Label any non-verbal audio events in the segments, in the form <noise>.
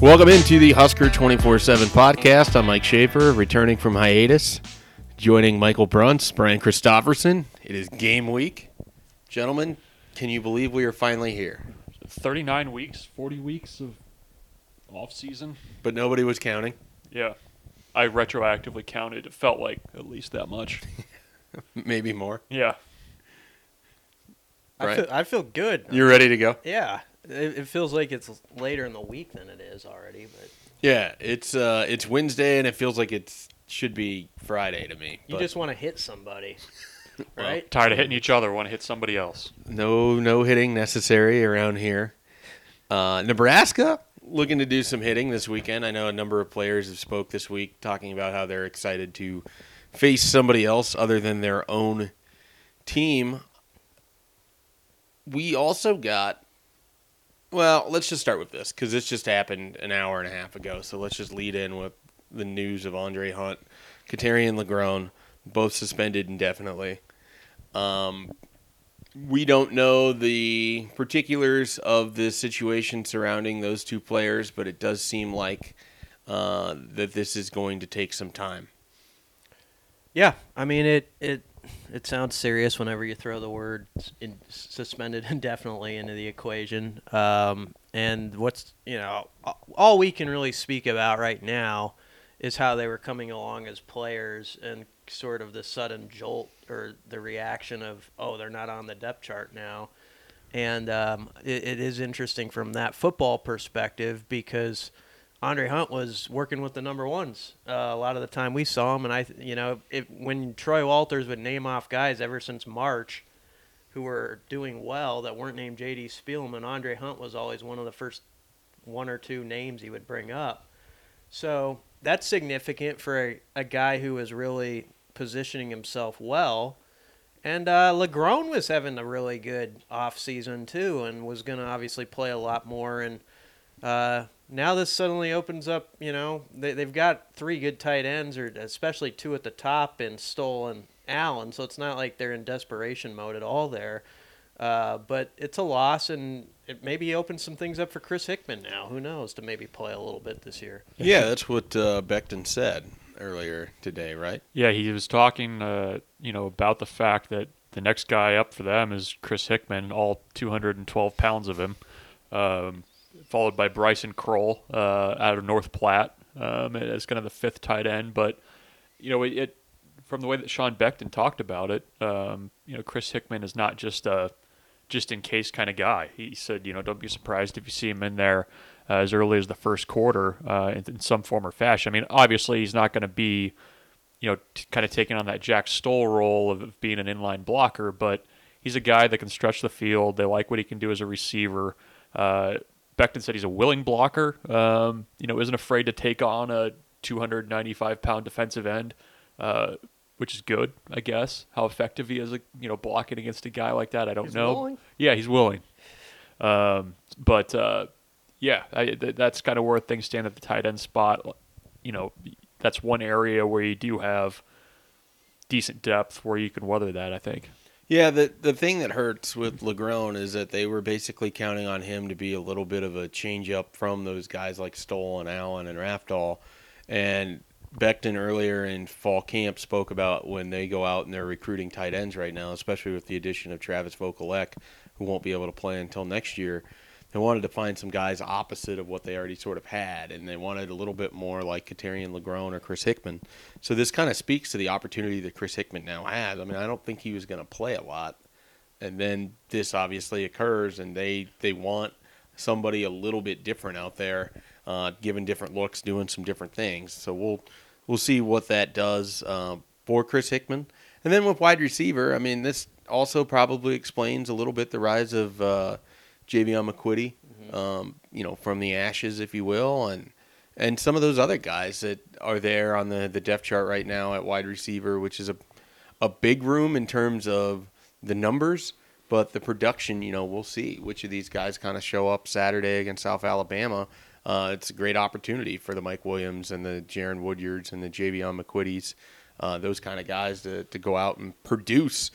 Welcome into the Husker 24 7 podcast. I'm Mike Schaefer, returning from hiatus, joining Michael Bruntz, Brian Christopherson. It is game week. Gentlemen, can you believe we are finally here? 39 weeks, 40 weeks of off season. But nobody was counting. Yeah. I retroactively counted. It felt like at least that much. <laughs> Maybe more. Yeah. I Right. feel, I feel good. You're ready to go? Yeah, it, it feels like it's later in the week than it is already. But Yeah, it's uh, it's Wednesday and it feels like it should be Friday to me. you but just want to hit somebody, <laughs> right? Tired of hitting each other, want to hit somebody else. no no hitting necessary around here. Uh, Nebraska looking to do some hitting this weekend. I know a number of players have spoke this week talking about how they're excited to face somebody else other than their own team. We also got well, let's just start with this because this just happened an hour and a half ago. So let's just lead in with the news of Andre Hunt, Katerian Legrone, both suspended indefinitely. Um, we don't know the particulars of the situation surrounding those two players, but it does seem like uh, that this is going to take some time. Yeah, I mean it. It it sounds serious whenever you throw the word in, suspended <laughs> indefinitely into the equation. Um, and what's you know all we can really speak about right now is how they were coming along as players and sort of the sudden jolt or the reaction of oh they're not on the depth chart now. And um, it, it is interesting from that football perspective because Andre Hunt was working with the number ones uh, a lot of the time we saw him, and I, you know, if, when Troy Walters would name off guys ever since March who were doing well that weren't named J.D. Spielman, Andre Hunt was always one of the first one or two names he would bring up. So that's significant for a, a guy who was really positioning himself well. And uh, Legrone was having a really good off season too, and was going to obviously play a lot more. And uh, now this suddenly opens up. You know, they, they've got three good tight ends, or especially two at the top, in Stoll and Allen. So it's not like they're in desperation mode at all there. Uh, but it's a loss, and it maybe opens some things up for Chris Hickman now. Who knows to maybe play a little bit this year. Yeah, that's what uh, Beckton said earlier today, right? Yeah, he was talking, uh, you know, about the fact that the next guy up for them is Chris Hickman, all 212 pounds of him, um, followed by Bryson Krull uh, out of North Platte um, as kind of the fifth tight end. But you know, it, it from the way that Sean Beckton talked about it, um, you know, Chris Hickman is not just a just in case kind of guy. He said, you know, don't be surprised if you see him in there uh, as early as the first quarter uh, in, in some form or fashion. I mean, obviously he's not going to be, you know, t- kind of taking on that Jack Stoll role of, of being an inline blocker, but he's a guy that can stretch the field. They like what he can do as a receiver. Uh, Beckton said he's a willing blocker. Um, you know, isn't afraid to take on a 295 pound defensive end. Uh, which is good, I guess. How effective he is, you know, blocking against a guy like that, I don't He's know. willing? Yeah, he's willing. Um, but uh, yeah, I, th- that's kind of where things stand at the tight end spot. You know, that's one area where you do have decent depth where you can weather that. I think. Yeah, the the thing that hurts with Legrone is that they were basically counting on him to be a little bit of a change up from those guys like Stoll and Allen and Rafdal. And Beckton earlier in fall camp spoke about when they go out and they're recruiting tight ends right now, especially with the addition of Travis Vokolek, who won't be able to play until next year. They wanted to find some guys opposite of what they already sort of had, and they wanted a little bit more like Katerian Legrone or Chris Hickman. So this kind of speaks to the opportunity that Chris Hickman now has. I mean, I don't think he was going to play a lot, and then this obviously occurs, and they they want somebody a little bit different out there, uh, giving different looks, doing some different things. So we'll we'll see what that does uh, for Chris Hickman, and then with wide receiver. I mean, this also probably explains a little bit the rise of uh, Jaevon McQuitty, um, you know, from the ashes, if you will, and and some of those other guys that are there on the the depth chart right now at wide receiver, which is a a big room in terms of the numbers, but the production, you know, we'll see which of these guys kind of show up Saturday against South Alabama. Uh, it's a great opportunity for the Mike Williams and the Jaron Woodyards and the Jaevon McQuitties, uh, those kind of guys to, to go out and produce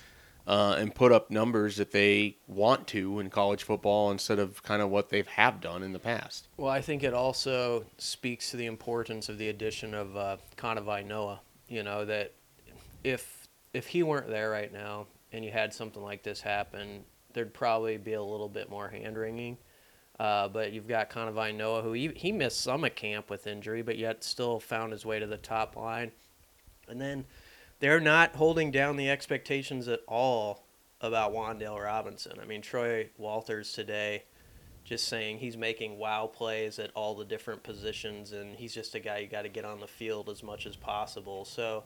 uh, and put up numbers that they want to in college football instead of kind of what they've have done in the past. Well, I think it also speaks to the importance of the addition of uh, Kanawai Noa. You know that if if he weren't there right now and you had something like this happen, there'd probably be a little bit more hand wringing. Uh, but you've got Kanawai Noa, who he, he missed some of camp with injury, but yet still found his way to the top line. And then they're not holding down the expectations at all about Wan'Dale Robinson. I mean, Troy Walters today just saying he's making wow plays at all the different positions, and he's just a guy you got to get on the field as much as possible. So,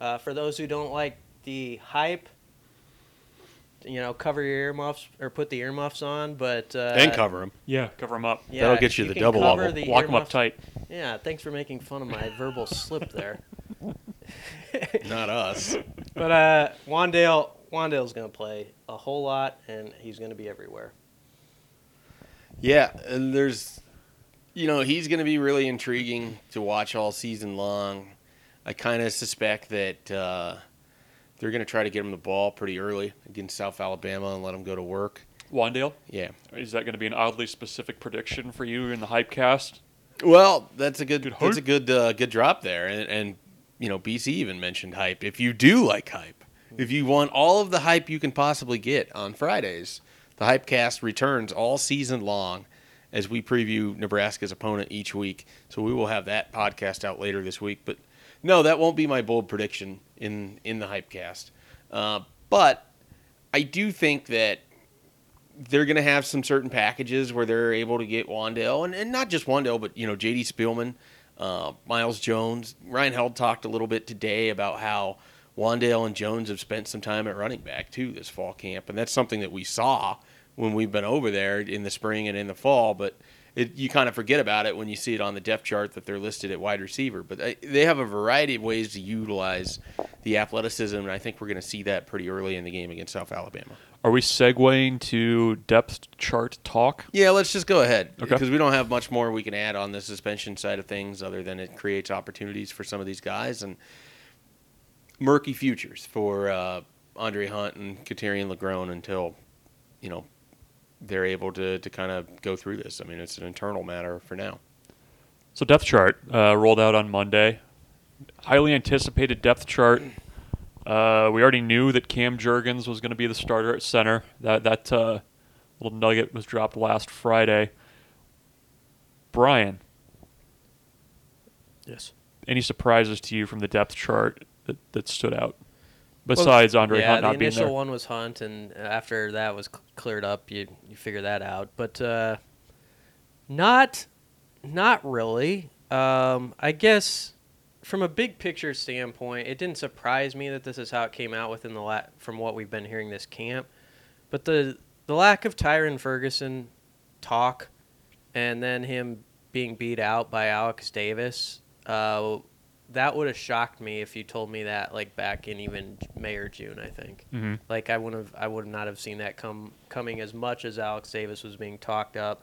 uh, for those who don't like the hype, you know, cover your earmuffs or put the earmuffs on, but uh, and cover them. Yeah, cover them up. Yeah, That'll get you the double level. the Lock them up tight. Yeah, thanks for making fun of my verbal slip there. <laughs> <laughs> Not us. But uh, Wandale, Wandale's going to play a whole lot, and he's going to be everywhere. Yeah, and there's, you know, he's going to be really intriguing to watch all season long. I kind of suspect that uh, they're going to try to get him the ball pretty early against South Alabama and let him go to work. Wandale, Yeah. is that going to be an oddly specific prediction for you in the hype cast? Well, that's a good, Good that's a good uh, good drop there, and, and you know, BC even mentioned hype. If you do like hype, if you want all of the hype you can possibly get on Fridays, the Hypecast returns all season long as we preview Nebraska's opponent each week. So we will have that podcast out later this week. But no, that won't be my bold prediction in in the Hypecast. Uh, but I do think that they're going to have some certain packages where they're able to get Wandale, and, and not just Wandale, but you know J.D. Spielman, uh, Miles Jones. Ryan Held talked a little bit today about how Wandale and Jones have spent some time at running back too this fall camp, and that's something that we saw when we've been over there in the spring and in the fall. But it, you kind of forget about it when you see it on the depth chart that they're listed at wide receiver. But they, they have a variety of ways to utilize the athleticism, and I think we're going to see that pretty early in the game against South Alabama. Are we segueing to depth chart talk? Yeah, let's just go ahead Okay. because we don't have much more we can add on the suspension side of things other than it creates opportunities for some of these guys and murky futures for uh, Andre Hunt and Katerian Legrone until you know they're able to to kind of go through this. I mean, it's an internal matter for now. So depth chart uh, rolled out on Monday. Highly anticipated depth chart. Uh, we already knew that Cam Jurgens was going to be the starter at center. That that uh, little nugget was dropped last Friday. Brian, Yes. any surprises to you from the depth chart that, that stood out? Besides Andre yeah, Hunt the not being. The initial there. one was Hunt, and after that was cleared up, you you figure that out. But uh, not not really. Um, I guess from a big picture standpoint, it didn't surprise me that this is how it came out within the la- from what we've been hearing this camp. But the the lack of Tyrin Ferguson talk, and then him being beat out by Alex Davis, uh, that would have shocked me if you told me that like back in even May or June. I think Mhm. like I would have I would not have seen that come coming as much as Alex Davis was being talked up.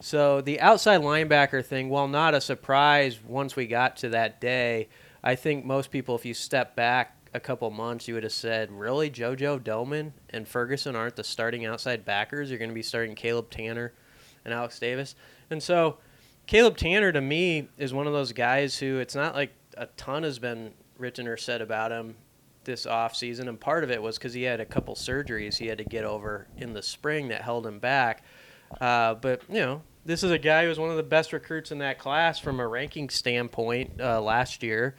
So the outside linebacker thing, while not a surprise once we got to that day, I think most people, if you step back a couple months, you would have said, "Really, JoJo Domann and Ferguson aren't the starting outside backers? You're going to be starting Caleb Tannor and Alex Davis." And so, Caleb Tannor to me is one of those guys who it's not like a ton has been written or said about him this off season, and part of it was because he had a couple surgeries he had to get over in the spring that held him back. Uh, but you know, this is a guy who was one of the best recruits in that class from a ranking standpoint uh, last year,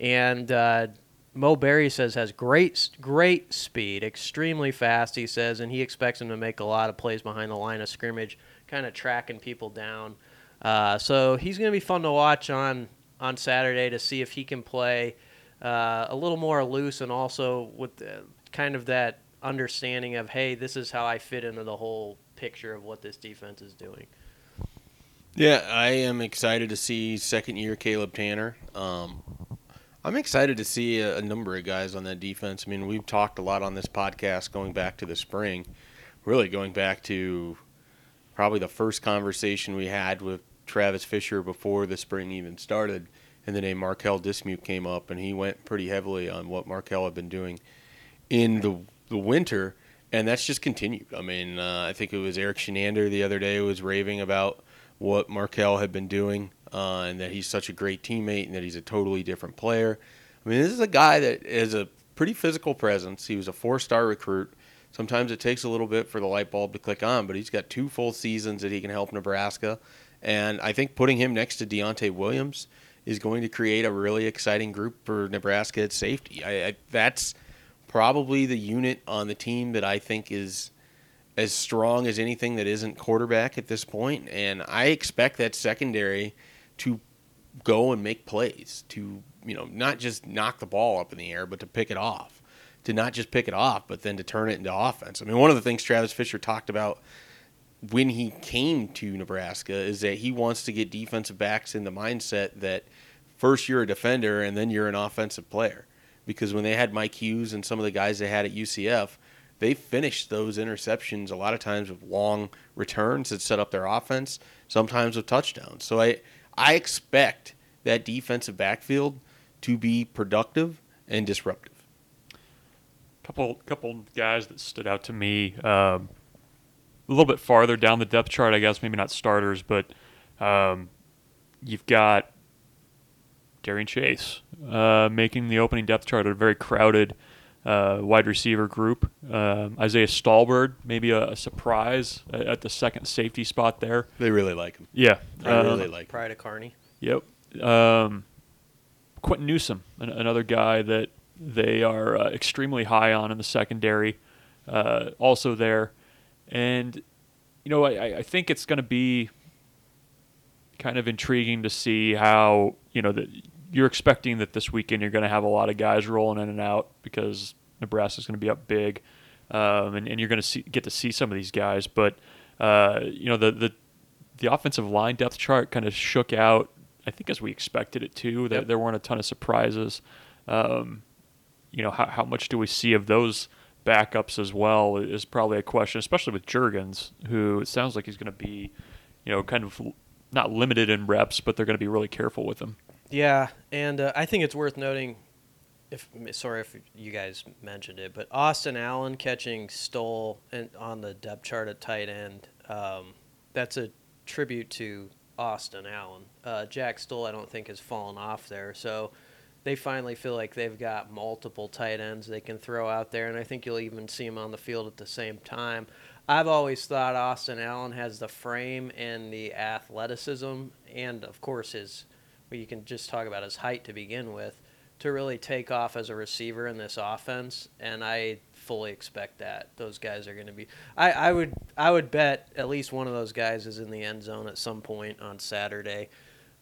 and uh, Mo Barry says has great great speed, extremely fast. He says, and he expects him to make a lot of plays behind the line of scrimmage, kind of tracking people down. Uh, so he's going to be fun to watch on on Saturday to see if he can play uh, a little more loose and also with the, kind of that understanding of hey, this is how I fit into the whole picture of what this defense is doing. Yeah, I am excited to see second year Caleb Tannor. Um, I'm excited to see a, a number of guys on that defense. I mean, we've talked a lot on this podcast going back to the spring, really going back to probably the first conversation we had with Travis Fisher before the spring even started, and the name Marquel Dismuke came up, and he went pretty heavily on what Markel had been doing in the the winter, and that's just continued. I mean, uh, I think it was Erik Chinander the other day was raving about what Marquel had been doing, uh, and that he's such a great teammate, and that he's a totally different player. I mean, this is a guy that is a pretty physical presence. He was a four-star recruit. Sometimes it takes a little bit for the light bulb to click on, but he's got two full seasons that he can help Nebraska. And I think putting him next to Deontai Williams is going to create a really exciting group for Nebraska at safety. I, I, that's probably the unit on the team that I think is as strong as anything that isn't quarterback at this point. And I expect that secondary to go and make plays, to you know not just knock the ball up in the air, but to pick it off to not just pick it off, but then to turn it into offense. I mean, one of the things Travis Fisher talked about when he came to Nebraska is that he wants to get defensive backs in the mindset that first you're a defender and then you're an offensive player. Because when they had Mike Hughes and some of the guys they had at UCF, they finished those interceptions a lot of times with long returns that set up their offense, sometimes with touchdowns. So I I expect that defensive backfield to be productive and disruptive couple couple guys that stood out to me. Um, a little bit farther down the depth chart, I guess, maybe not starters, but um, you've got Darien Chase uh, making the opening depth chart a very crowded uh, wide receiver group. Um, Isaiah Stalbird, maybe a, a, surprise at the second safety spot there. They really like him. Yeah, they um, really like him. Pride of Kearney. Yep. Um, Quinton Newsome, another guy that they are uh, extremely high on in the secondary, uh, also there. And, you know, I, I think it's going to be kind of intriguing to see how, you know, that you're expecting that this weekend you're going to have a lot of guys rolling in and out because Nebraska's going to be up big. Um, and, and, you're going to see, get to see some of these guys. But, uh, you know, the, the, the offensive line depth chart kind of shook out, I think, as we expected it to. Yep. There, there weren't a ton of surprises. Um, you know, how, how much do we see of those backups as well is probably a question, especially with Jurgens, who it sounds like he's going to be, you know, kind of not limited in reps, but they're going to be really careful with him. Yeah, and uh, I think it's worth noting. If sorry if you guys mentioned it, but Austin Allen catching Stoll and on the depth chart at tight end, um, that's a tribute to Austin Allen. Uh, Jack Stoll, I don't think has fallen off there, so they finally feel like they've got multiple tight ends they can throw out there, and I think you'll even see them on the field at the same time. I've always thought Austin Allen has the frame and the athleticism, and of course his. Well, you can just talk about his height to begin with, to really take off as a receiver in this offense, and I fully expect that those guys are going to be. I, I would I would bet at least one of those guys is in the end zone at some point on Saturday.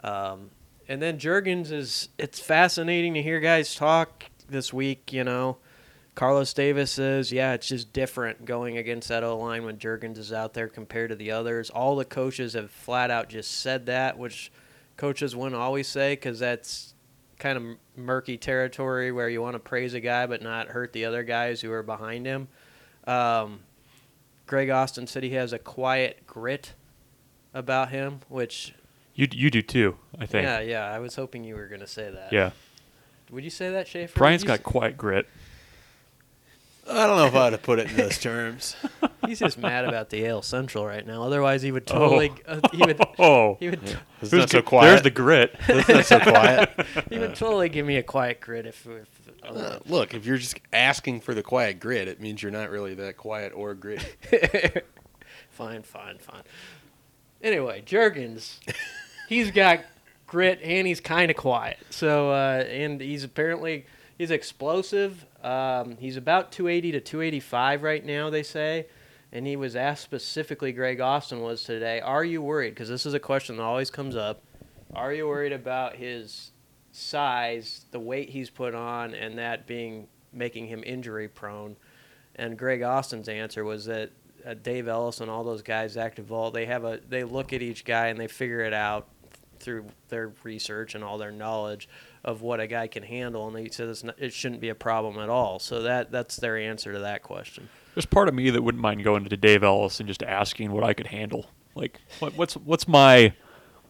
Um, and then Jurgens is. It's fascinating to hear guys talk this week. You know, Carlos Davis says, "Yeah, it's just different going against that O line when Jurgens is out there compared to the others." All the coaches have flat out just said that, which coaches wouldn't always say because that's kind of murky territory where you want to praise a guy but not hurt the other guys who are behind him. Um, Greg Austin said he has a quiet grit about him, which you you do too, I think. Yeah, yeah. I was hoping you were going to say that. Yeah. Would you say that, Schaefer? Brian's got quiet grit. I don't know if I would put it in those <laughs> terms. He's just mad about the Ale Central right now. Otherwise, he would totally. Oh. Uh, he would. <laughs> Oh. He would. Yeah. It's not so quiet. There's the grit. <laughs> It's not so quiet. he would totally give me a quiet grit if. if uh, look, if you're just asking for the quiet grit, it means you're not really that quiet or gritty. fine, fine, fine. Anyway, Jurgens he's got grit and he's kind of quiet. So uh, and he's apparently he's explosive. Um, he's about 280 to 285 right now, they say. And he was asked specifically, Greg Austin was today, are you worried? Because this is a question that always comes up. Are you worried about his size, the weight he's put on, and that being making him injury prone? And Greg Austin's answer was that uh, Dave Ellis and all those guys, Active Vault, they have a they look at each guy and they figure it out through their research and all their knowledge of what a guy can handle, and they said not, it shouldn't be a problem at all. So that that's their answer to that question. There's part of me that wouldn't mind going to Dave Ellis and just asking what I could handle. Like, what, what's what's my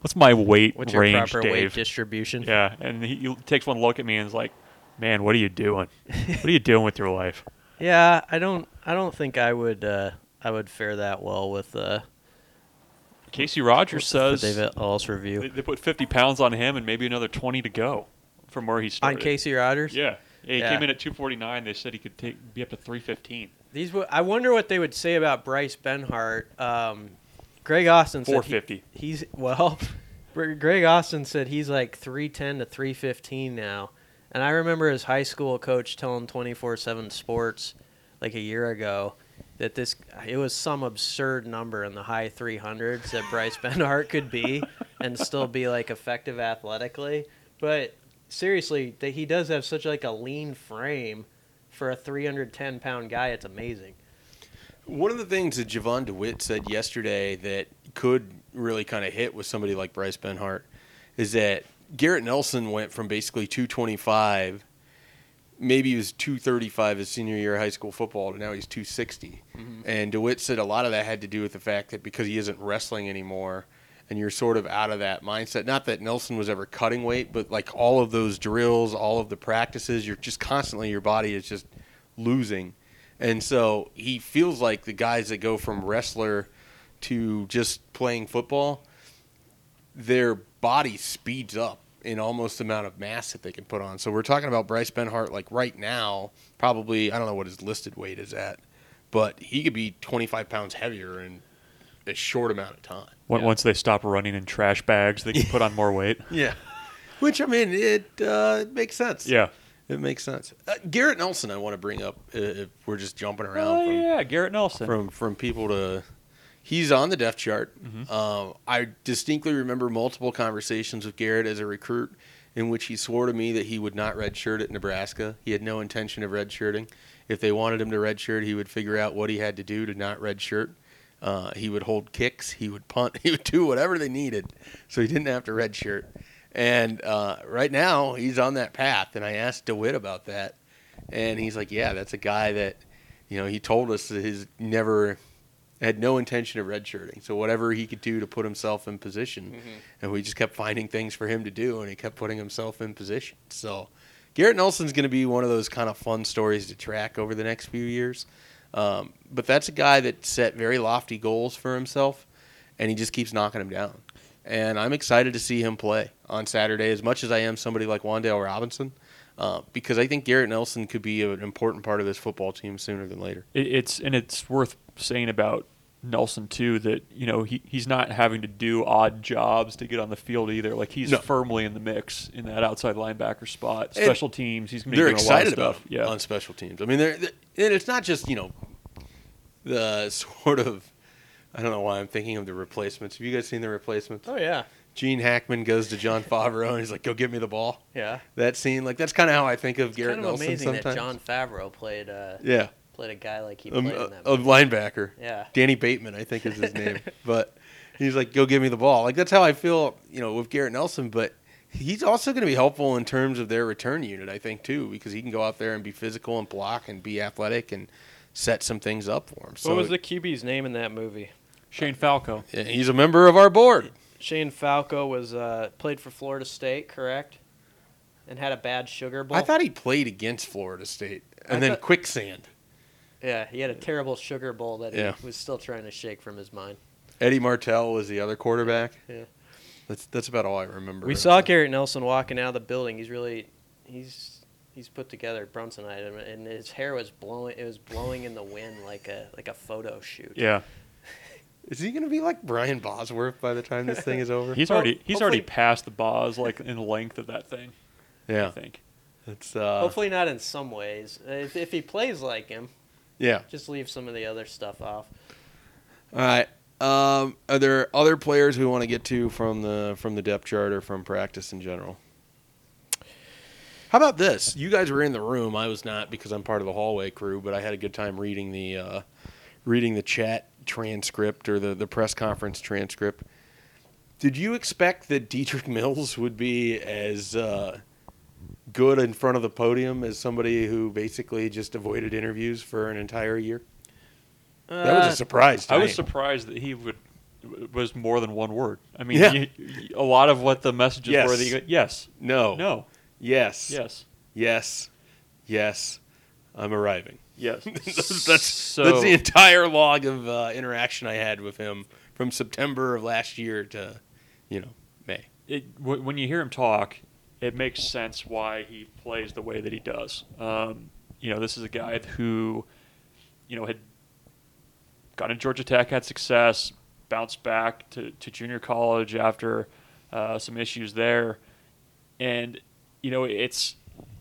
what's my weight what's range, your proper Dave? weight distribution? Yeah, and he, he takes one look at me and is like, "Man, what are you doing? what are you doing with your life?" <laughs> Yeah, I don't. I don't think I would. Uh, I would fare that well with uh, Casey Rogers the says David Ellis review they, they put 50 pounds on him and maybe another 20 to go from where he started. on. Casey Rogers. Yeah. Yeah, he Yeah. came in at 249. They said he could take be up to 315. These. wo- I wonder what they would say about Bryce Benhart. Um, Greg Austin said he- 450. he's well. <laughs> Greg Austin said he's like three ten to three fifteen now, and I remember his high school coach telling twenty four seven Sports like a year ago that this it was some absurd number in the high three hundreds that Bryce <laughs> Benhart could be and still be like effective athletically, but seriously, that he does have such like a lean frame for a three hundred ten pound guy. It's amazing. One of the things that Jovan DeWitt said yesterday that could really kind of hit with somebody like Bryce Benhart is that Garrett Nelson went from basically 225, maybe he was 235 his senior year of high school football, to now he's 260. Mm-hmm. And DeWitt said a lot of that had to do with the fact that because he isn't wrestling anymore, and you're sort of out of that mindset. Not that Nelson was ever cutting weight, but like all of those drills, all of the practices, you're just constantly, your body is just losing. And so he feels like the guys that go from wrestler to just playing football, their body speeds up in almost the amount of mass that they can put on. So we're talking about Bryce Benhart like right now, probably I don't know what his listed weight is at, but he could be 25 pounds heavier in a short amount of time. Once- Once they stop running in trash bags, they can put on more weight. <laughs> Yeah. Which I mean, it uh, makes sense. Yeah. it makes sense. Uh, Garrett Nelson, I want to bring up. Uh, if we're just jumping around Oh from yeah, Garrett Nelson. from from people to he's on the depth chart. Um, I distinctly remember multiple conversations with Garrett as a recruit in which he swore to me that he would not redshirt at Nebraska. He had no intention of redshirting. If they wanted him to redshirt, he would figure out what he had to do to not redshirt. Uh, he would hold kicks. He would punt. <laughs> He would do whatever they needed, so he didn't have to redshirt. And uh, right now, he's on that path. And I asked DeWitt about that, and he's like, "Yeah, that's a guy that, you know, he told us that he's never had no intention of redshirting. So whatever he could do to put himself in position, and we just kept finding things for him to do, and he kept putting himself in position. So Garrett Nelson's going to be one of those kind of fun stories to track over the next few years. Um, but that's a guy that set very lofty goals for himself, and he just keeps knocking them down. And I'm excited to see him play on Saturday as much as I am somebody like Wandale Robinson, uh, because I think Garrett Nelson could be an important part of this football team sooner than later. It's and it's worth saying about Nelson too that you know he, he's not having to do odd jobs to get on the field either. Like he's No. firmly in the mix in that outside linebacker spot. And Special teams, he's going to be they're doing a lot of excited about stuff. Yeah, on special teams. I mean, they're, they're- and it's not just you know the <laughs> sort of I don't know why I'm thinking of the replacements. Have you guys seen the replacements? Oh yeah, Gene Hackman goes to Jon Favreau and he's like, "Go give me the ball." yeah. That scene, like that's kind of how I think of Garrett kind of Nelson amazing sometimes. that Jon Favreau played uh, yeah, played a guy like he um, played a, in that. a movie. linebacker. Yeah. Danny Bateman, I think is his <laughs> name. but he's like, "Go give me the ball." Like that's how I feel, you know, with Garrett Nelson. But he's also going to be helpful in terms of their return unit, I think, too, because he can go out there and be physical and block and be athletic and set some things up for him. So what was the QB's name in that movie? Shane Falco. Yeah, he's a member of our board. Shane Falco was uh, played for Florida State, correct? And had a bad sugar bowl. I thought he played against Florida State and I then thought- quicksand. Yeah, he had a terrible sugar bowl that Yeah. he was still trying to shake from his mind. Eddie Martell was the other quarterback. Yeah. That's that's about all I remember. We saw Garrett Nelson walking out of the building. He's really he's he's put together Brunsonite, and- and his hair was blowing. It was blowing in the wind like a like a photo shoot. Yeah, <laughs> Is he going to be like Brian Bosworth by the time this thing is over? <laughs> he's already he's already hopefully- passed the Bos like in length of that thing. Yeah, I think. It's uh, Hopefully not in some ways. If, if he plays like him, yeah. just leave some of the other stuff off. All right. Um, are there other players we want to get to from the from the depth chart or from practice in general? How about this? You guys were in the room. I was not because I'm part of the hallway crew, but I had a good time reading the uh, reading the chat transcript or the, the press conference transcript. Did you expect that Dedrick Mills would be as uh, good in front of the podium as somebody who basically just avoided interviews for an entire year? That was Uh, a surprise. To I me. was surprised that he would was more than one word. I mean, Yeah. you, a lot of what the messages Yes. were. That you go, yes, No. no, Yes. yes. Yes. Yes. I'm arriving. Yes. <laughs> that's that's, so, that's the entire log of uh, interaction I had with him from September of last year to, you know, May. it, w- when you hear him talk, it makes sense why he plays the way that he does. Um, you know, this is a guy who, you know, had gone to Georgia Tech, had success, bounced back to, to junior college after uh, some issues there, and you know, it's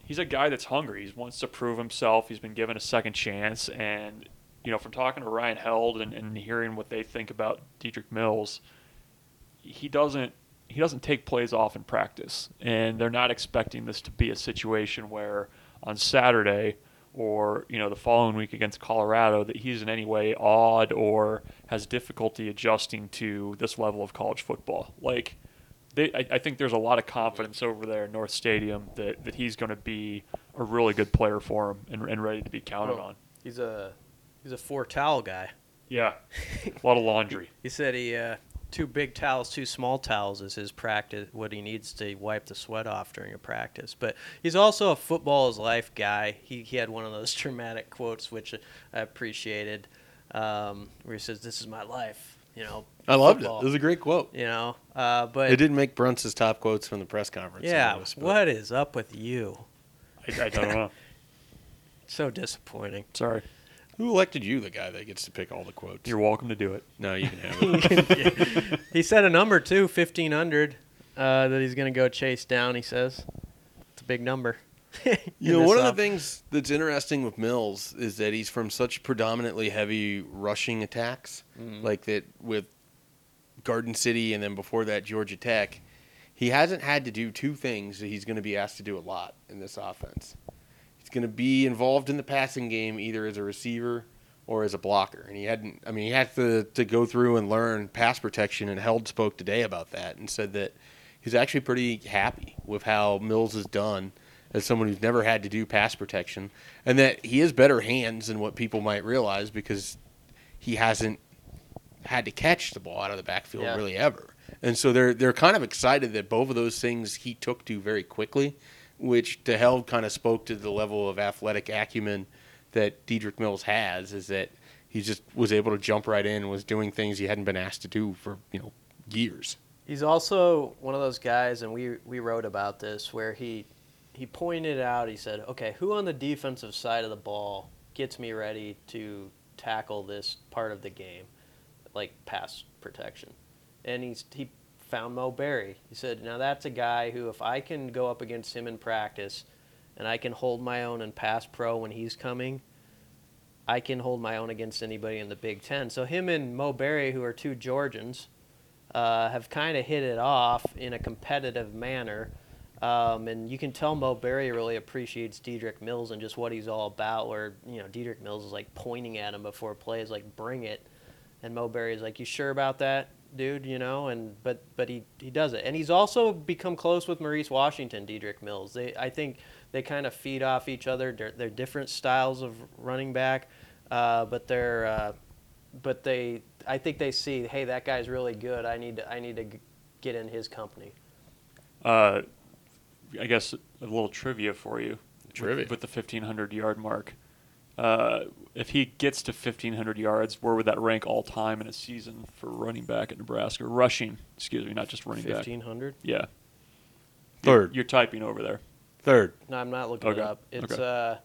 he's a guy that's hungry. He wants to prove himself. He's been given a second chance, and you know, from talking to Ryan Held and, and hearing what they think about Dedrick Mills, he doesn't he doesn't take plays off in practice, and they're not expecting this to be a situation where on Saturday or you know the following week against Colorado that he's in any way awed or has difficulty adjusting to this level of college football. Like they, I, I think there's a lot of confidence over there in North Stadium that, that he's going to be a really good player for him and, and ready to be counted Well- on. He's a he's a four towel guy. Yeah, <laughs> a lot of laundry. He said he uh, two big towels, two small towels is his practice. What he needs to wipe the sweat off during a practice. But he's also a football is life guy. He he had one of those <laughs> dramatic quotes which I appreciated, um, where he says, "This is my life." You know, I loved football, it. It was a great quote. You know, uh, but It didn't make Bruntz's top quotes from the press conference. Yeah, noticed, but- what is up with you? I, I don't know. <laughs> So disappointing. Sorry. Who elected you the guy that gets to pick all the quotes? You're welcome to do it. no, you can have <laughs> it. <laughs> he said a number too, fifteen hundred, uh, that he's going to go chase down. He says it's a big number. <laughs> You know, one of the things that's interesting with Mills is that he's from such predominantly heavy rushing attacks, Mm-hmm. like that with Garden City and then before that Georgia Tech. He hasn't had to do two things that he's going to be asked to do a lot in this offense. He's going to be involved in the passing game either as a receiver or as a blocker, and he hadn't. I mean, he had to to go through and learn pass protection. And Held spoke today about that and said that he's actually pretty happy with how Mills has done as someone who's never had to do pass protection, and that he has better hands than what people might realize because he hasn't had to catch the ball out of the backfield Yeah. really ever. And so they're they're kind of excited that both of those things he took to very quickly, which to Held kind of spoke to the level of athletic acumen that Dedrick Mills has, is that he just was able to jump right in and was doing things he hadn't been asked to do for you know years. He's also one of those guys, and we we wrote about this where he he pointed out. He said, "Okay, who on the defensive side of the ball gets me ready to tackle this part of the game, like pass protection?" And he's he found Mo Barry. He said, "Now that's a guy who, if I can go up against him in practice, and I can hold my own and pass pro when he's coming." I can hold my own against anybody in the Big Ten. So him and Mo Barry, who are two Georgians, uh, have kind of hit it off in a competitive manner. Um, and you can tell Mo Barry really appreciates Dedrick Mills and just what he's all about. Where you know Dedrick Mills is like pointing at him before plays, like "Bring it," and Mo Barry's like, "You sure about that, dude?" You know, and but but he he does it, and he's also become close with Maurice Washington, Dedrick Mills. They I think they kind of feed off each other. They're, they're different styles of running back, uh, but they're uh, but they I think they see, hey, that guy's really good. I need to I need to g- get in his company. Uh, I guess a little trivia for you. with- Trivia. with, the 1500 yard mark. If he gets to 1500 yards, where would that rank all time in a season for running back at Nebraska? Rushing, excuse me, not just running back. Fifteen hundred? Yeah. Third. You're, you're typing over there. Third. No, I'm not looking Okay, it up. It's okay. uh,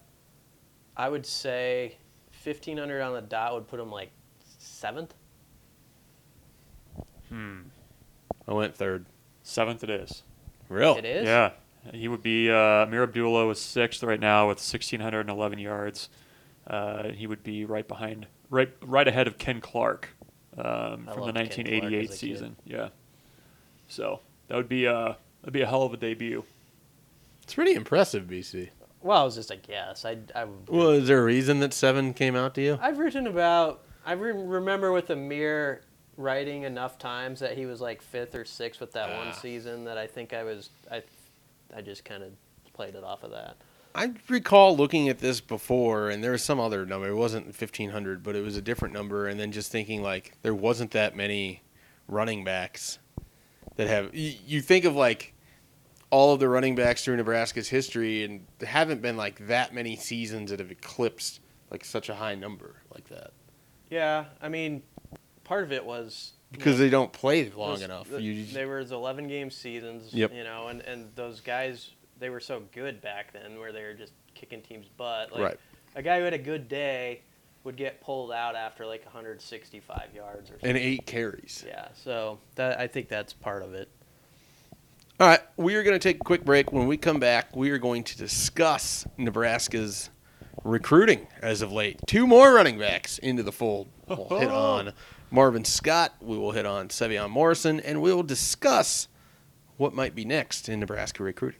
I would say fifteen hundred on the dot would put him like seventh. Hmm. I went third. Seventh it is. Real. It is. Yeah. He would be uh, Ameer Abdullah was sixth right now with 1611 yards. Uh, he would be right behind, right right ahead of Ken Clark um, from the loved Ken Clark 1988 as a kid. season. Yeah. So that would be uh that'd be a hell of a debut. It's pretty impressive, BC. Well, it was just a guess. I I. Well, is there a reason that seven came out to you? I've written about. I re- remember with Ameer writing enough times that he was like fifth or sixth with that one Ah. season that I think I was. I, I just kind of played it off of that. I recall looking at this before, and there was some other number. It wasn't fifteen hundred, but it was a different number. And then just thinking like there wasn't that many running backs that have. You, you think of like all of the running backs through Nebraska's history, and there haven't been like that many seasons that have eclipsed like such a high number like that Yeah, I mean, part of it was because they don't play long those- enough. the- You just- they were 11 game seasons, Yep. you know, and, and those guys, they were so good back then where they were just kicking teams' butt. Like, Right. A guy who had a good day would get pulled out after like 165 yards or something. and eight carries. Yeah, so that I think that's part of it. All right, we are going to take a quick break. When we come back, we are going to discuss Nebraska's recruiting as of late. Two more running backs into the fold. We'll hit <laughs> on Marvin Scott. We will hit on Sevion Morrison, and we will discuss what might be next in Nebraska recruiting.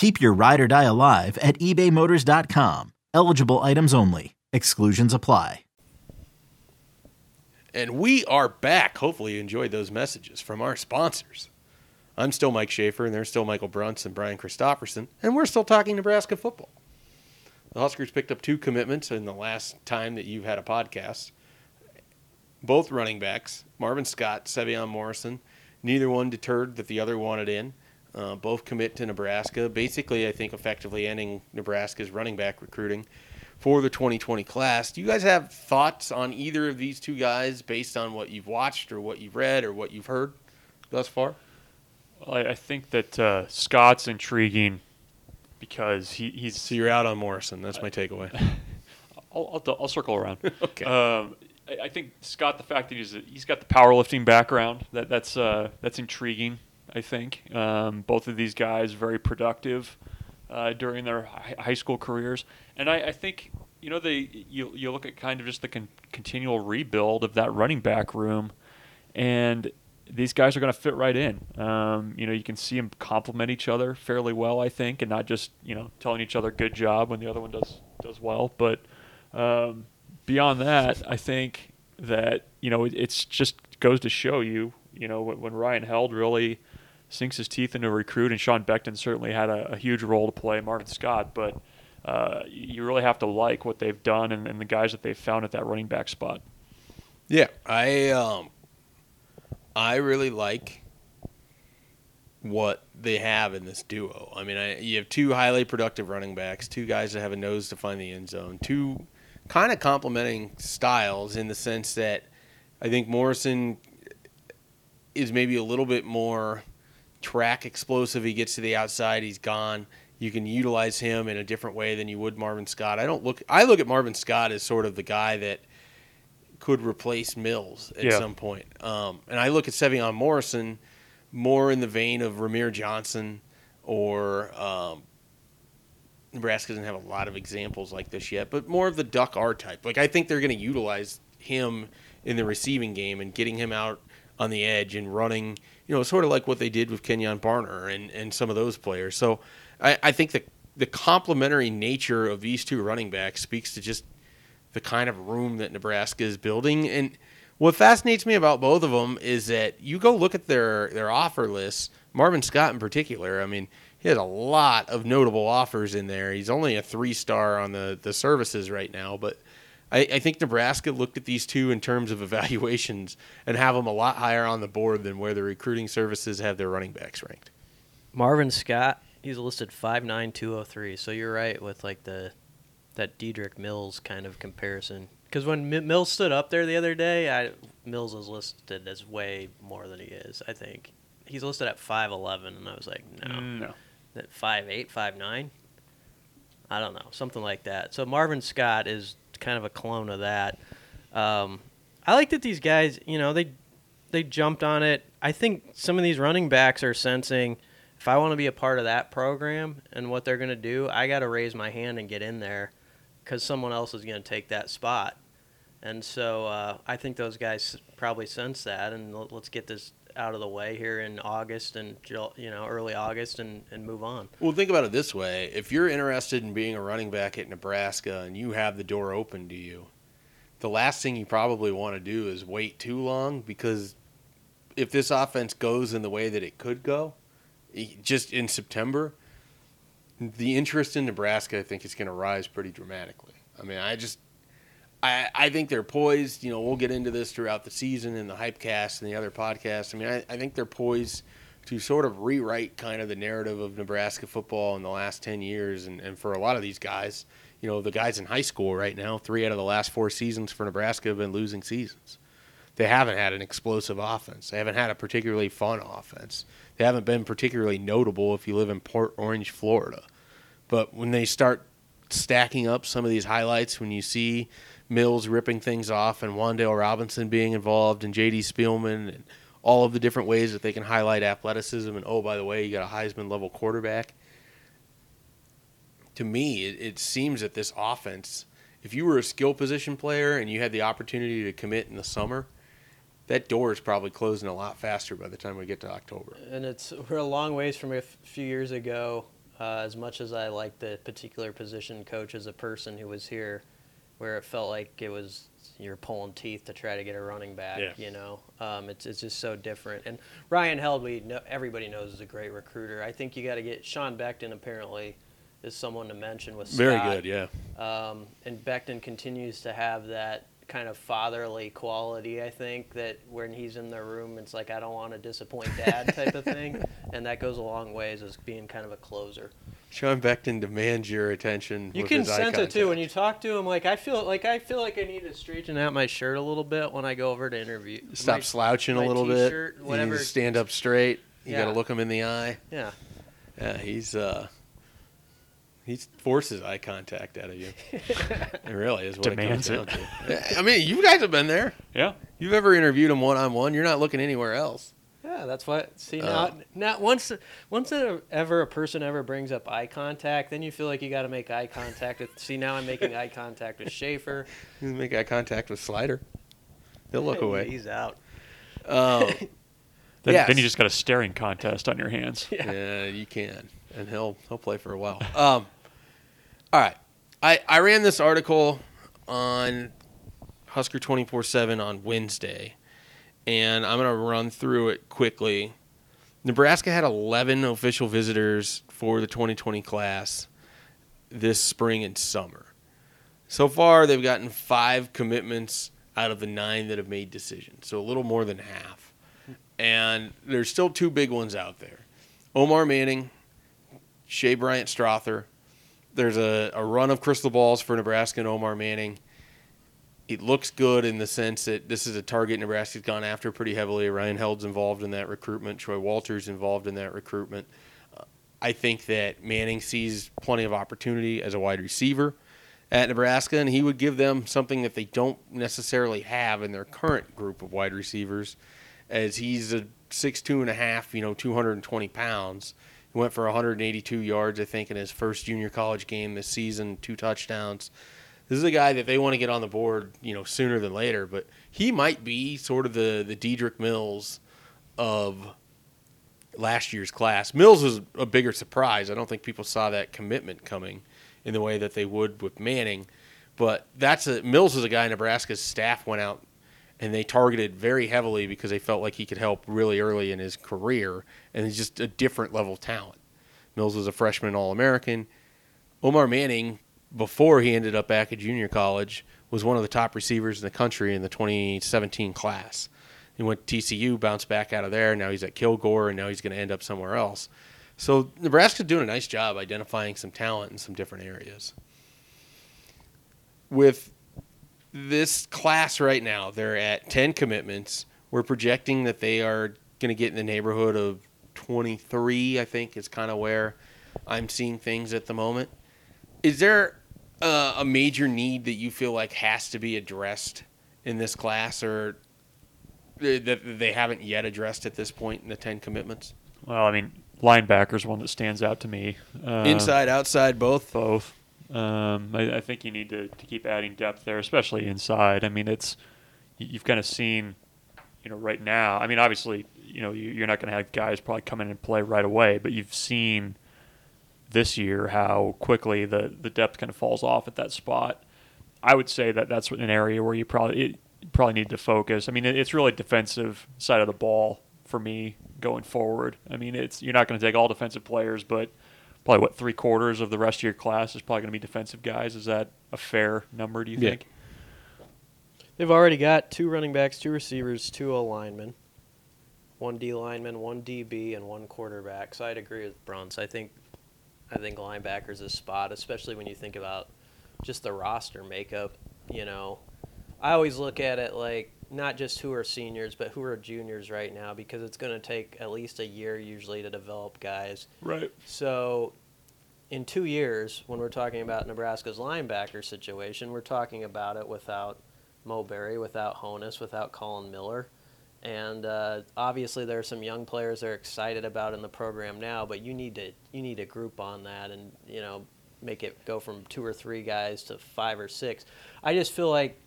Keep your ride or die alive at ebaymotors.com. Eligible items only. Exclusions apply. And we are back. Hopefully, you enjoyed those messages from our sponsors. I'm still Mike Schaefer, and they're still Michael Bruntz and Brian Christopherson, and we're still talking Nebraska football. The Huskers picked up two commitments in the last time that you've had a podcast. Both running backs, Marvin Scott, Sevion Morrison. Neither one deterred that the other wanted in. Uh, both commit to Nebraska. Basically, I think effectively ending Nebraska's running back recruiting for the 2020 class. Do you guys have thoughts on either of these two guys based on what you've watched or what you've read or what you've heard thus far? Well, I, I think that uh, Scott's intriguing because he, he's So you're out on Morrison. That's my takeaway. <laughs> I'll, I'll, I'll circle around. <laughs> Okay. Um, I, I think Scott, the fact that he's he's got the powerlifting background, that that's uh, that's intriguing. I think um, both of these guys very productive uh, during their hi- high school careers, and I, I think you know they you you look at kind of just the con- continual rebuild of that running back room, and these guys are going to fit right in. Um, you know, you can see them complement each other fairly well, I think, and not just you know telling each other good job when the other one does does well. But um, beyond that, I think that you know it, it's just goes to show you, you know, when, when Ryan Held really sinks his teeth into a recruit, and Sean Beckton certainly had a, a huge role to play, Marvin Scott, but. Uh, you really have to like what they've done and, and the guys that they've found at that running back spot. Yeah, I um, I really like what they have in this duo. I mean, I, you have two highly productive running backs, two guys that have a nose to find the end zone, two kind of complementing styles in the sense that I think Morrison is maybe a little bit more track explosive. He gets to the outside, he's gone. You can utilize him in a different way than you would Marvin Scott. I don't look. I look at Marvin Scott as sort of the guy that could replace Mills at Yeah. some point. Um, and I look at Sevion Morrison more in the vein of Rahmir Johnson or um, Nebraska doesn't have a lot of examples like this yet, but more of the Duck R type. Like I think they're going to utilize him in the receiving game and getting him out on the edge and running, you know, sort of like what they did with Kenjon Barner and, and some of those players. So I, I think the the complementary nature of these two running backs speaks to just the kind of room that Nebraska is building. And what fascinates me about both of them is that you go look at their their offer lists. Marvin Scott in particular. I mean, he has a lot of notable offers in there. He's only a three star on the the services right now, but I, I think Nebraska looked at these two in terms of evaluations and have them a lot higher on the board than where the recruiting services have their running backs ranked. Marvin Scott, he's listed five nine two oh three. So you're right with like the that Dedrick Mills kind of comparison. Because when M- Mills stood up there the other day, I Mills was listed as way more than he is. I think he's listed at five eleven, and I was like, no, mm, No. that five eight five nine. I don't know, something like that. So Marvin Scott is kind of a clone of that. Um, I like that these guys, you know, they they jumped on it. I think some of these running backs are sensing if I want to be a part of that program and what they're going to do, I got to raise my hand and get in there because someone else is going to take that spot. And so uh, I think those guys probably sense that, and let's get this out of the way here in August and you know early August and, and move on. Well, think about it this way: if you're interested in being a running back at Nebraska and you have the door open to you, the last thing you probably want to do is wait too long because if this offense goes in the way that it could go, just in September, the interest in Nebraska, I think, is going to rise pretty dramatically. I mean, I just, I, I think they're poised. You know, we'll get into this throughout the season and the Hypecast and the other podcasts. I mean, I, I think they're poised to sort of rewrite kind of the narrative of Nebraska football in the last 10 years. And, and for a lot of these guys, you know, the guys in high school right now, three out of the last four seasons for Nebraska have been losing seasons. They haven't had an explosive offense. They haven't had a particularly fun offense. They haven't been particularly notable if you live in Port Orange, Florida. But when they start stacking up some of these highlights, when you see Mills ripping things off and Wan'Dale Robinson being involved and J.D. Spielman and all of the different ways that they can highlight athleticism, and oh, by the way, you got a Heisman level quarterback. To me, it, it seems that this offense, if you were a skill position player and you had the opportunity to commit in the summer, that door is probably closing a lot faster by the time we get to October. And it's we're a long ways from a few years ago. Uh, as much as I like the particular position coach as a person who was here, where it felt like it was you're pulling teeth to try to get a running back. Yeah. You know, um, it's it's just so different. And Ryan Held, we know, everybody knows is a great recruiter. I think you got to get Sean Beckton. Apparently, is someone to mention with Very good, yeah. Um, and Beckton continues to have that kind of fatherly quality, I think, that when he's in the room, it's like, I don't want to disappoint dad type of thing. <laughs> And that goes a long ways as being kind of a closer. Sean Beckton demands your attention. You with can his eye sense it too when you talk to him. Like I feel like I feel like I need to straighten out my shirt a little bit when I go over to interview. Stop my- slouching a little bit. t-shirt, You need to stand up straight. You got to look him in the eye. Yeah. Yeah, he's uh, he forces eye contact out of you. <laughs> it really is what Demands it comes down to. I mean, you guys have been there. Yeah. You've ever interviewed him one on one? You're not looking anywhere else. Yeah, that's what. See Uh, now, now once once a, ever a person ever brings up eye contact, then you feel like you got to make eye contact with. See now I'm making eye contact with Schaefer. <laughs> You make eye contact with Slider. He'll look away. He's out. Um, <laughs> Then, Yes. then you just got a staring contest on your hands. <laughs> Yeah. you can, and he'll he'll play for a while. Um, all right, I I ran this article on Husker twenty four seven on Wednesday, and I'm gonna run through it quickly. Nebraska had 11 official visitors for the 2020 class this spring and summer. So far, they've gotten five commitments out of the nine that have made decisions, so a little more than half. And there's still two big ones out there Omar Manning, Shea Bryant Strother. There's a, a run of crystal balls for Nebraska and Omar Manning. It looks good in the sense that this is a target Nebraska's gone after pretty heavily. Ryan Held's involved in that recruitment. Troy Walters involved in that recruitment. Uh, I think that Manning sees plenty of opportunity as a wide receiver at Nebraska, and he would give them something that they don't necessarily have in their current group of wide receivers, as he's a six two and a half, you know, two hundred and twenty pounds. He went for 182 yards, I think, in his first junior college game this season, two touchdowns. This is a guy that they want to get on the board, you know, sooner than later. But he might be sort of the the Dedrick Mills of last year's class. Mills was a bigger surprise. I don't think people saw that commitment coming in the way that they would with Manning. But that's a Mills is a guy Nebraska's staff went out and they targeted very heavily because they felt like he could help really early in his career and he's just a different level of talent. Mills was a freshman All American. Omar Manning, before he ended up back at junior college, was one of the top receivers in the country in the 2017 class. He went to TCU, bounced back out of there. Now he's at Kilgore, and now he's going to end up somewhere else. So Nebraska's doing a nice job identifying some talent in some different areas. With this class right now, they're at 10 commitments. We're projecting that they are going to get in the neighborhood of 23, I think, is kind of where I'm seeing things at the moment. Is there uh, a major need that you feel like has to be addressed in this class or that they haven't yet addressed at this point in the 10 commitments? Well, I mean, linebacker's one that stands out to me. Um, Inside, outside, both? both. Um, I, I think you need to, to keep adding depth there, especially inside. I mean, it's you- you've kind of seen, you know, right now. I mean, obviously, you know, you're not going to have guys probably come in and play right away, but you've seen this year how quickly the the depth kind of falls off at that spot. I would say that that's an area where you probably it, you probably need to focus. I mean, it, it's really defensive side of the ball for me going forward. I mean, it's you're not going to take all defensive players, but probably what three quarters of the rest of your class is probably going to be defensive guys. Is that a fair number? Do you Yeah. think? They've already got two running backs, two receivers, two O linemen, one D lineman, one DB, and one quarterback. So I'd agree with Bruntz. I think I think linebackers is a spot, especially when you think about just the roster makeup. You know, I always look at it like not just who are seniors, but who are juniors right now, because it's going to take at least a year usually to develop guys. Right. So, in two years, when we're talking about Nebraska's linebacker situation, we're talking about it without Mo Barry, without Honas, without Collin Miller. And uh, obviously, there are some young players they're excited about in the program now, but you need to you need to group on that and you know make it go from two or three guys to five or six. I just feel like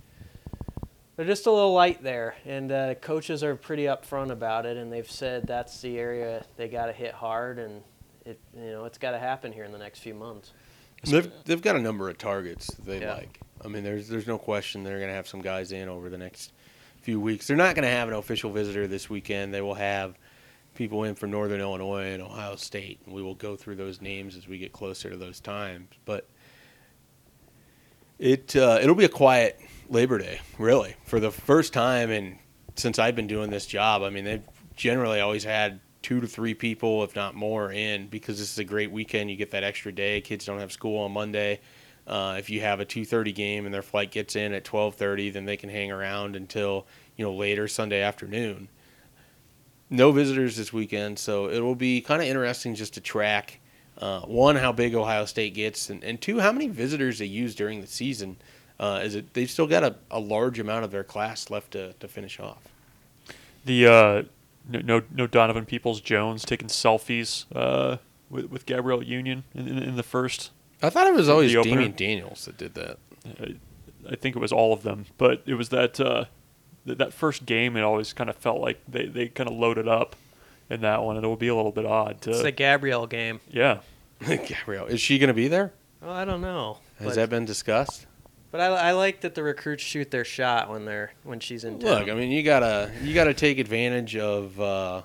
they're just a little light there, and uh, coaches are pretty upfront about it, and they've said that's the area they got to hit hard, and it you know it's got to happen here in the next few months. They've, they've got a number of targets they Yeah. like. I mean, there's there's no question they're going to have some guys in over the next few weeks. They're not going to have an official visitor this weekend. They will have people in from Northern Illinois and Ohio State, and we will go through those names as we get closer to those times. But it uh, it'll be a quiet Labor Day, really, for the first time and since I've been doing this job. I mean, they've generally always had two to three people, if not more, in because this is a great weekend. You get that extra day. Kids don't have school on Monday. Uh, if you have a 2:30 game and their flight gets in at 12:30, then they can hang around until you know later Sunday afternoon. No visitors this weekend, so it will be kind of interesting just to track uh, one how big Ohio State gets, and, and two how many visitors they use during the season. Uh, is it they've still got a, a large amount of their class left to, to finish off. The uh, no, no no Donovan Peoples Jones taking selfies uh, with with Gabrielle Union in, in, in the first. I thought it was always The opener? Daniels that did that. I, I think it was all of them, but it was that uh, th- that first game. It always kind of felt like they, they kind of loaded up in that one, and it will be a little bit odd to It's the Gabrielle game. yeah. <laughs> Gabrielle, is she going to be there? Well, I don't know. Has but, that been discussed? but I, I like that the recruits shoot their shot when they're when she's in town. Look, I mean, you gotta you gotta take advantage of uh,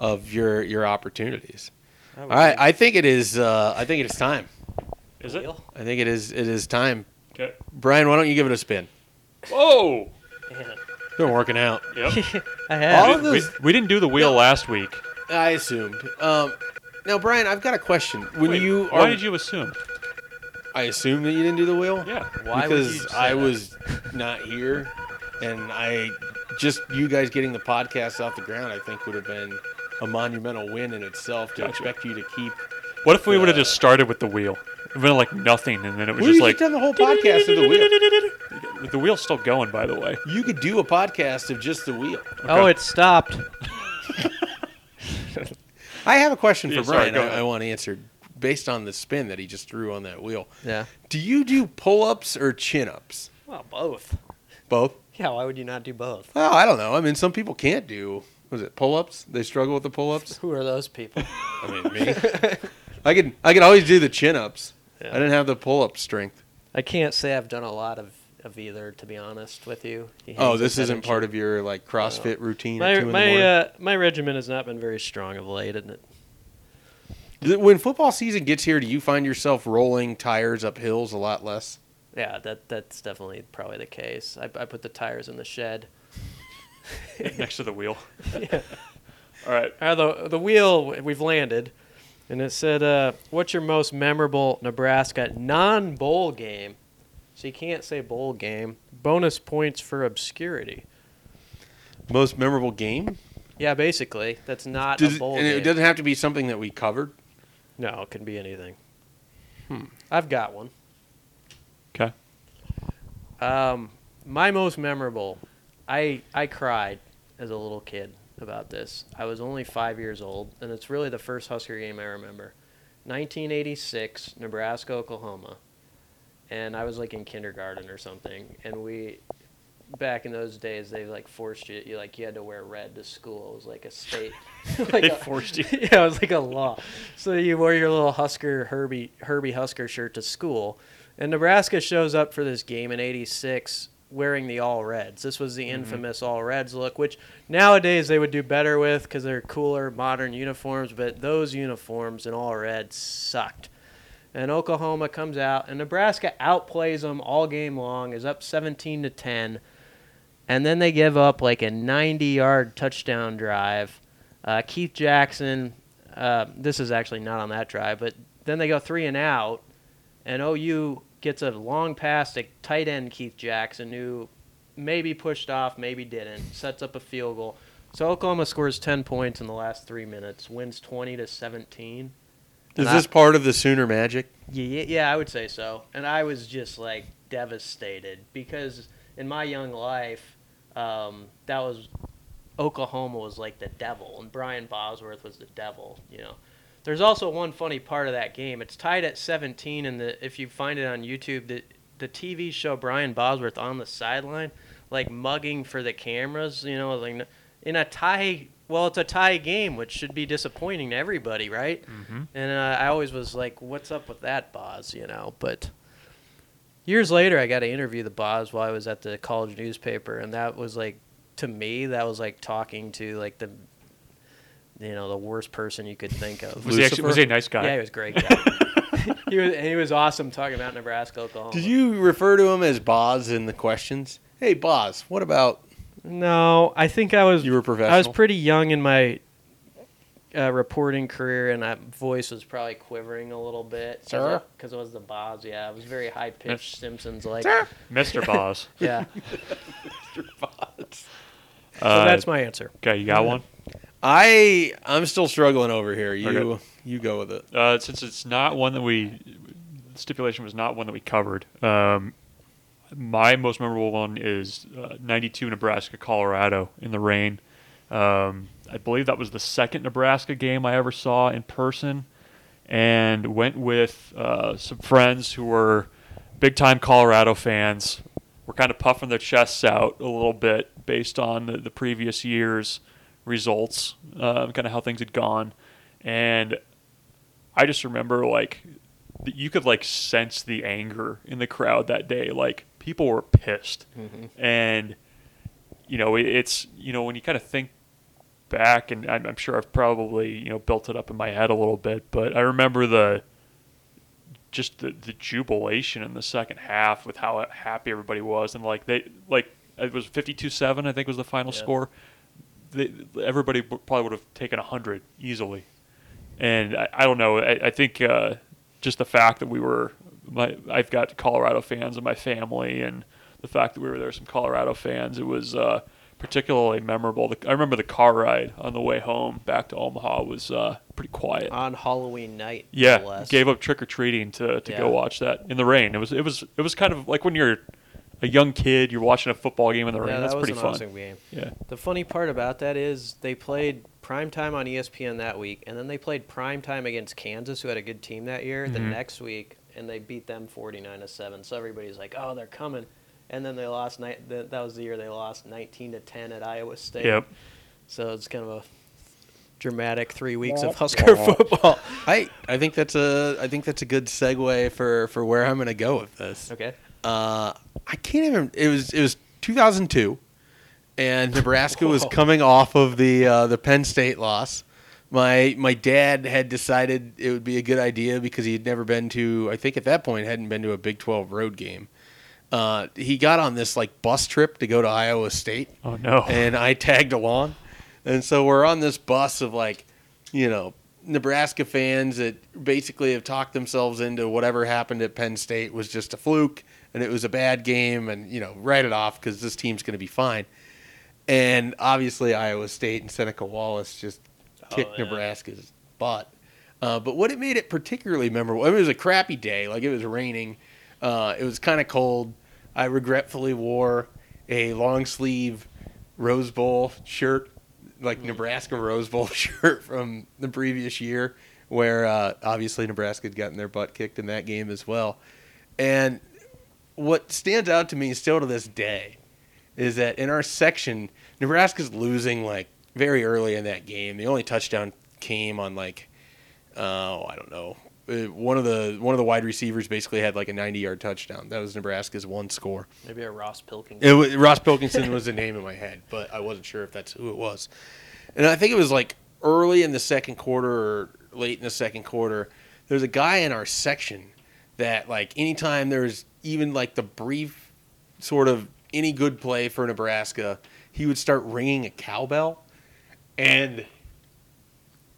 of your your opportunities. I All think- I think it is. Uh, I think it is time. Is it? I think it is. It is time. Okay. Brian, why don't you give it a spin? Whoa. Man. It's <laughs> been working out. Yep. <laughs> I have. All of we, those- we didn't do the wheel No. last week. I assumed. Um, now, Brian, I've got a question. When Wait, you why are, did you assume? I assumed that you didn't do the wheel. Yeah. Why would because you say I that? was <laughs> not here, and I just you guys getting the podcast off the ground. I think would have been a monumental win in itself to Gotcha. expect you to keep. What if we would have just started with the wheel? It would have been like nothing, and then it was We just just like done the whole podcast of the wheel. The wheel's still going, by the way. You could do a podcast of just the wheel. Oh, it stopped. I have a question for Yeah, Brian. go I, ahead. I want answered based on the spin that he just threw on that wheel. Yeah. Do you do pull-ups or chin-ups? Well, both. Both. Yeah. Why would you not do both? Well, I don't know. I mean, some people can't do. Was it pull-ups? They struggle with the pull-ups. Who are those people? I mean, me. I could. I could always do the chin-ups. Yeah. I didn't have the pull-up strength. I can't say I've done a lot of, of either, to be honest with you. Oh, this isn't in part of your like CrossFit routine my at two in the my morning. uh, my regimen has not been very strong of late, isn't it? When football season gets here, do you find yourself rolling tires up hills a lot less? Yeah, that that's definitely probably the case. I, I put the tires in the shed. <laughs> next to the wheel. <laughs> yeah. All right. Uh, the the wheel we've landed, and it said, uh, "What's your most memorable Nebraska non-bowl game?" So you can't say bowl game. Bonus points for obscurity. Most memorable game? Yeah, basically, that's not Does a it, bowl and game. it doesn't have to be something that we covered. no, it can be anything. Hmm. I've got one. Okay. Um, my most memorable, I I cried as a little kid about this. I was only five years old, and it's really the first Husker game I remember. 1986, Nebraska, Oklahoma, and I was like in kindergarten or something. And we, back in those days, they like forced you, you like you had to wear red to school. It was like a state, <laughs> like They a- forced you. <laughs> yeah, it was like a law. So you wore your little Husker Herbie Herbie Husker shirt to school, and Nebraska shows up for this game in '86 wearing the all reds. This was the infamous all reds look, which nowadays they would do better with because they're cooler, modern uniforms. But those uniforms in all red sucked. And Oklahoma comes out, and Nebraska outplays them all game long, is up 17 to 10, and then they give up like a 90-yard touchdown drive. Uh, Keith Jackson, uh, this is actually not on that drive, but then they go three and out, and OU gets a long pass to tight end Keith Jackson, who maybe pushed off, maybe didn't, sets up a field goal. So Oklahoma scores 10 points in the last three minutes, wins 20 to 17. Is And I- this part of the Sooner magic? Yeah, yeah, I would say so. And I was just like devastated because in my young life, um, that was Oklahoma was like the devil, and Brian Bosworth was the devil. You know, there's also one funny part of that game. It's tied at 17, and the if you find it on YouTube, the the TV show Brian Bosworth on the sideline, like mugging for the cameras. You know, like in a tie. Well, it's a tie game, which should be disappointing to everybody, right? Mm-hmm. And uh, I always was like, "What's up with that, Boz?" You know. But years later, I got to interview the Boz while I was at the college newspaper, and that was like, to me, that was like talking to like the, you know, the worst person you could think of. Was he actually was he a nice guy? Yeah, he was a great guy. <laughs> he was he was awesome talking about Nebraska, Oklahoma. Did you refer to him as Boz in the questions? Hey, Boz, what about No, I think I was. you were professional. I was pretty young in my uh, reporting career, and that voice was probably quivering a little bit. Sir? Because it was the Boz. Yeah, it was very high pitched, Simpsons like. Mr. Boz. Yeah. <laughs> Mr. Boz. So Uh, that's my answer. okay, you got <laughs> one. I I'm still struggling over here. You Okay. you go with it. Uh, since it's not one that we stipulation was not one that we covered. Um, my most memorable one is uh, 92 Nebraska Colorado in the rain. Um, I believe that was the second Nebraska game I ever saw in person, and went with uh, some friends who were big time Colorado fans. We're kind of puffing their chests out a little bit based on the, the previous year's results, uh, kind of how things had gone, and I just remember like you could like sense the anger in the crowd that day. Like people were pissed, and you know it, it's you know when you kind of think back, and I'm, I'm sure I've probably you know built it up in my head a little bit, but I remember the just the, the jubilation in the second half with how happy everybody was, and like they like it was 52-7 I think was the final Yeah. score. They, everybody probably would have taken hundred easily and I, I don't know. I, I think uh, just the fact that we were, my, I've got Colorado fans in my family, and the fact that we were there, some Colorado fans, it was uh, particularly memorable. The, I remember the car ride on the way home back to Omaha was uh, pretty quiet. On Halloween night. yeah, less. gave up trick or treating to, to Yeah. go watch that in the rain. It was it was it was kind of like when you're a young kid, you're watching a football game in the rain. Yeah, That's that was pretty an fun. awesome game. Yeah. The funny part about that is they played prime time on ESPN that week, and then they played prime time against Kansas, who had a good team that year, the Mhm. next week, and they beat them forty nine to seven. So everybody's like, "Oh, they're coming," and then they lost. Ni- that that was the year they lost nineteen to ten at Iowa State. Yep. So it's kind of a dramatic three weeks of Husker football. I I think that's a I think that's a good segue for for where I'm going to go with this. Okay. Uh, I can't even. It was it was 2002, and Nebraska was coming off of the uh, the Penn State loss. My my dad had decided it would be a good idea because he had never been to. I think at that point hadn't been to a Big 12 road game, Uh, he got on this like bus trip to go to Iowa State, Oh no. and I tagged along. And so we're on this bus of like, you know, Nebraska fans that basically have talked themselves into whatever happened at Penn State was just a fluke and it was a bad game and, you know, write it off because this team's going to be fine. And obviously, Iowa State and Seneca Wallace just kicked yeah. Nebraska's butt. Uh, but what it made it particularly memorable, it was a crappy day. Like it was raining. Uh, it was kind of cold. I regretfully wore a long sleeve Rose Bowl shirt, like Nebraska Rose Bowl <laughs> shirt from the previous year, where uh, obviously Nebraska had gotten their butt kicked in that game as well. And what stands out to me still to this day is that in our section, Nebraska's losing like very early in that game. The only touchdown came on like, oh, I don't know. Uh, One of the one of the wide receivers basically had like a 90 yard touchdown. That was Nebraska's one score. Maybe a Ross Pilkington. It was, Ross Pilkington was the name in my head, but I wasn't sure if that's who it was. And I think it was like early in the second quarter or late in the second quarter. There's a guy in our section that like anytime there's even like the brief sort of any good play for Nebraska, he would start ringing a cowbell, and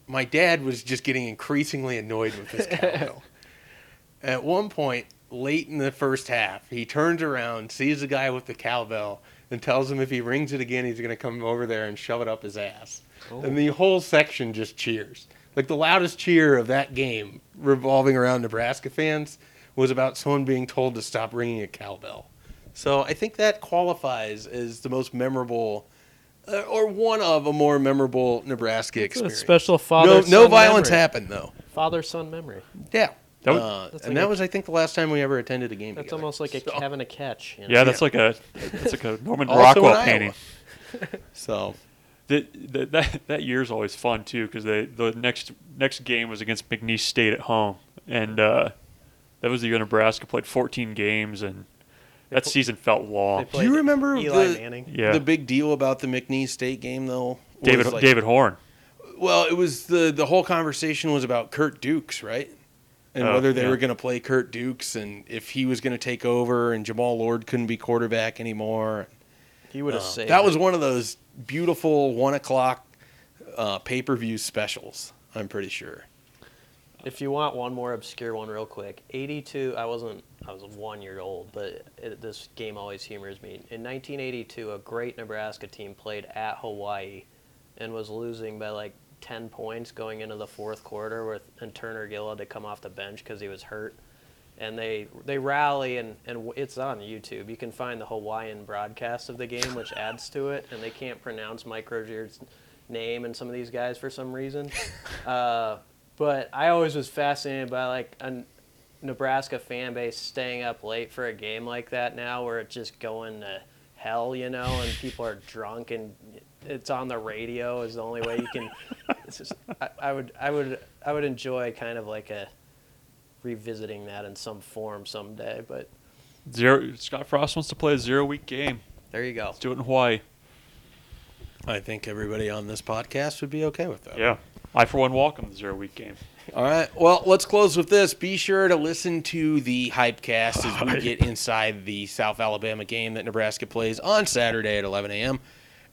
my dad was just getting increasingly annoyed with this cowbell. <laughs> At one point, late in the first half, he turns around, sees the guy with the cowbell, and tells him if he rings it again, he's going to come over there and shove it up his ass. Oh. And the whole section just cheers. Like the loudest cheer of that game, revolving around Nebraska fans, was about someone being told to stop ringing a cowbell. So I think that qualifies as the most memorable, uh, or one of a more memorable Nebraska It's a experience. special no, father. no violence happened though. Father son memory. Yeah. That was- uh, and like that a- was, I think, the last time we ever attended a game. That's together. almost like a So- having a catch. You know? yeah, that's like a that's like a <laughs> Norman Rockwell painting. <laughs> So That, that that that year's always fun too because they the next next game was against McNeese State at home and uh, that was the year Nebraska played 14 games and that season felt long. Do you remember Eli the, Manning. Yeah. the big deal about the McNeese State game though? was David like- David Horn. Well, it was the the whole conversation was about Curt Dukes, right? And Oh, whether they yeah. were going to play Curt Dukes and if he was going to take over and Jammal Lord couldn't be quarterback anymore. He would have Uh, saved. that was one of those beautiful one o'clock uh, pay per view specials. I'm pretty sure. If you want one more obscure one, real quick, 82. I wasn't. I was one year old, but it, this game always humors me. In 1982, a great Nebraska team played at Hawaii, and was losing by like 10 points going into the fourth quarter. With and Turner Gill had to come off the bench because he was hurt. And they they rally and, and it's on YouTube. You can find the Hawaiian broadcast of the game, which adds to it. And they can't pronounce Mike Rozier's name and some of these guys for some reason. <laughs> Uh, but I always was fascinated by like a Nebraska fan base staying up late for a game like that now, where it's just going to hell, you know, and people are drunk and it's on the radio is the only way you can. <laughs> It's just I, I would I would I would enjoy kind of like a revisiting that in some form someday. But Zero Scott Frost wants to play a zero week game. there you go. Let's do it in Hawaii. I think everybody on this podcast would be okay with that. Yeah. I for one welcome the zero week game. All right. Well, let's close with this. Be sure to listen to the Hypecast as we get inside the South Alabama game that Nebraska plays on Saturday at 11 a.m.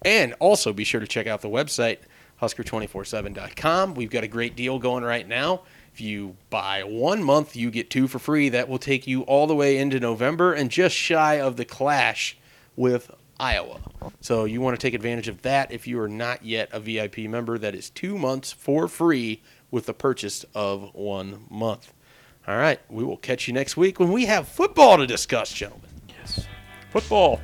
And also be sure to check out the website, husker247.com. We've got a great deal going right now. If you buy one month, you get two for free. That will take you all the way into November and just shy of the clash with Iowa. So you want to take advantage of that if you are not yet a VIP member. That is two months for free with the purchase of one month. All right, we will catch you next week when we have football to discuss, gentlemen. Yes. Football.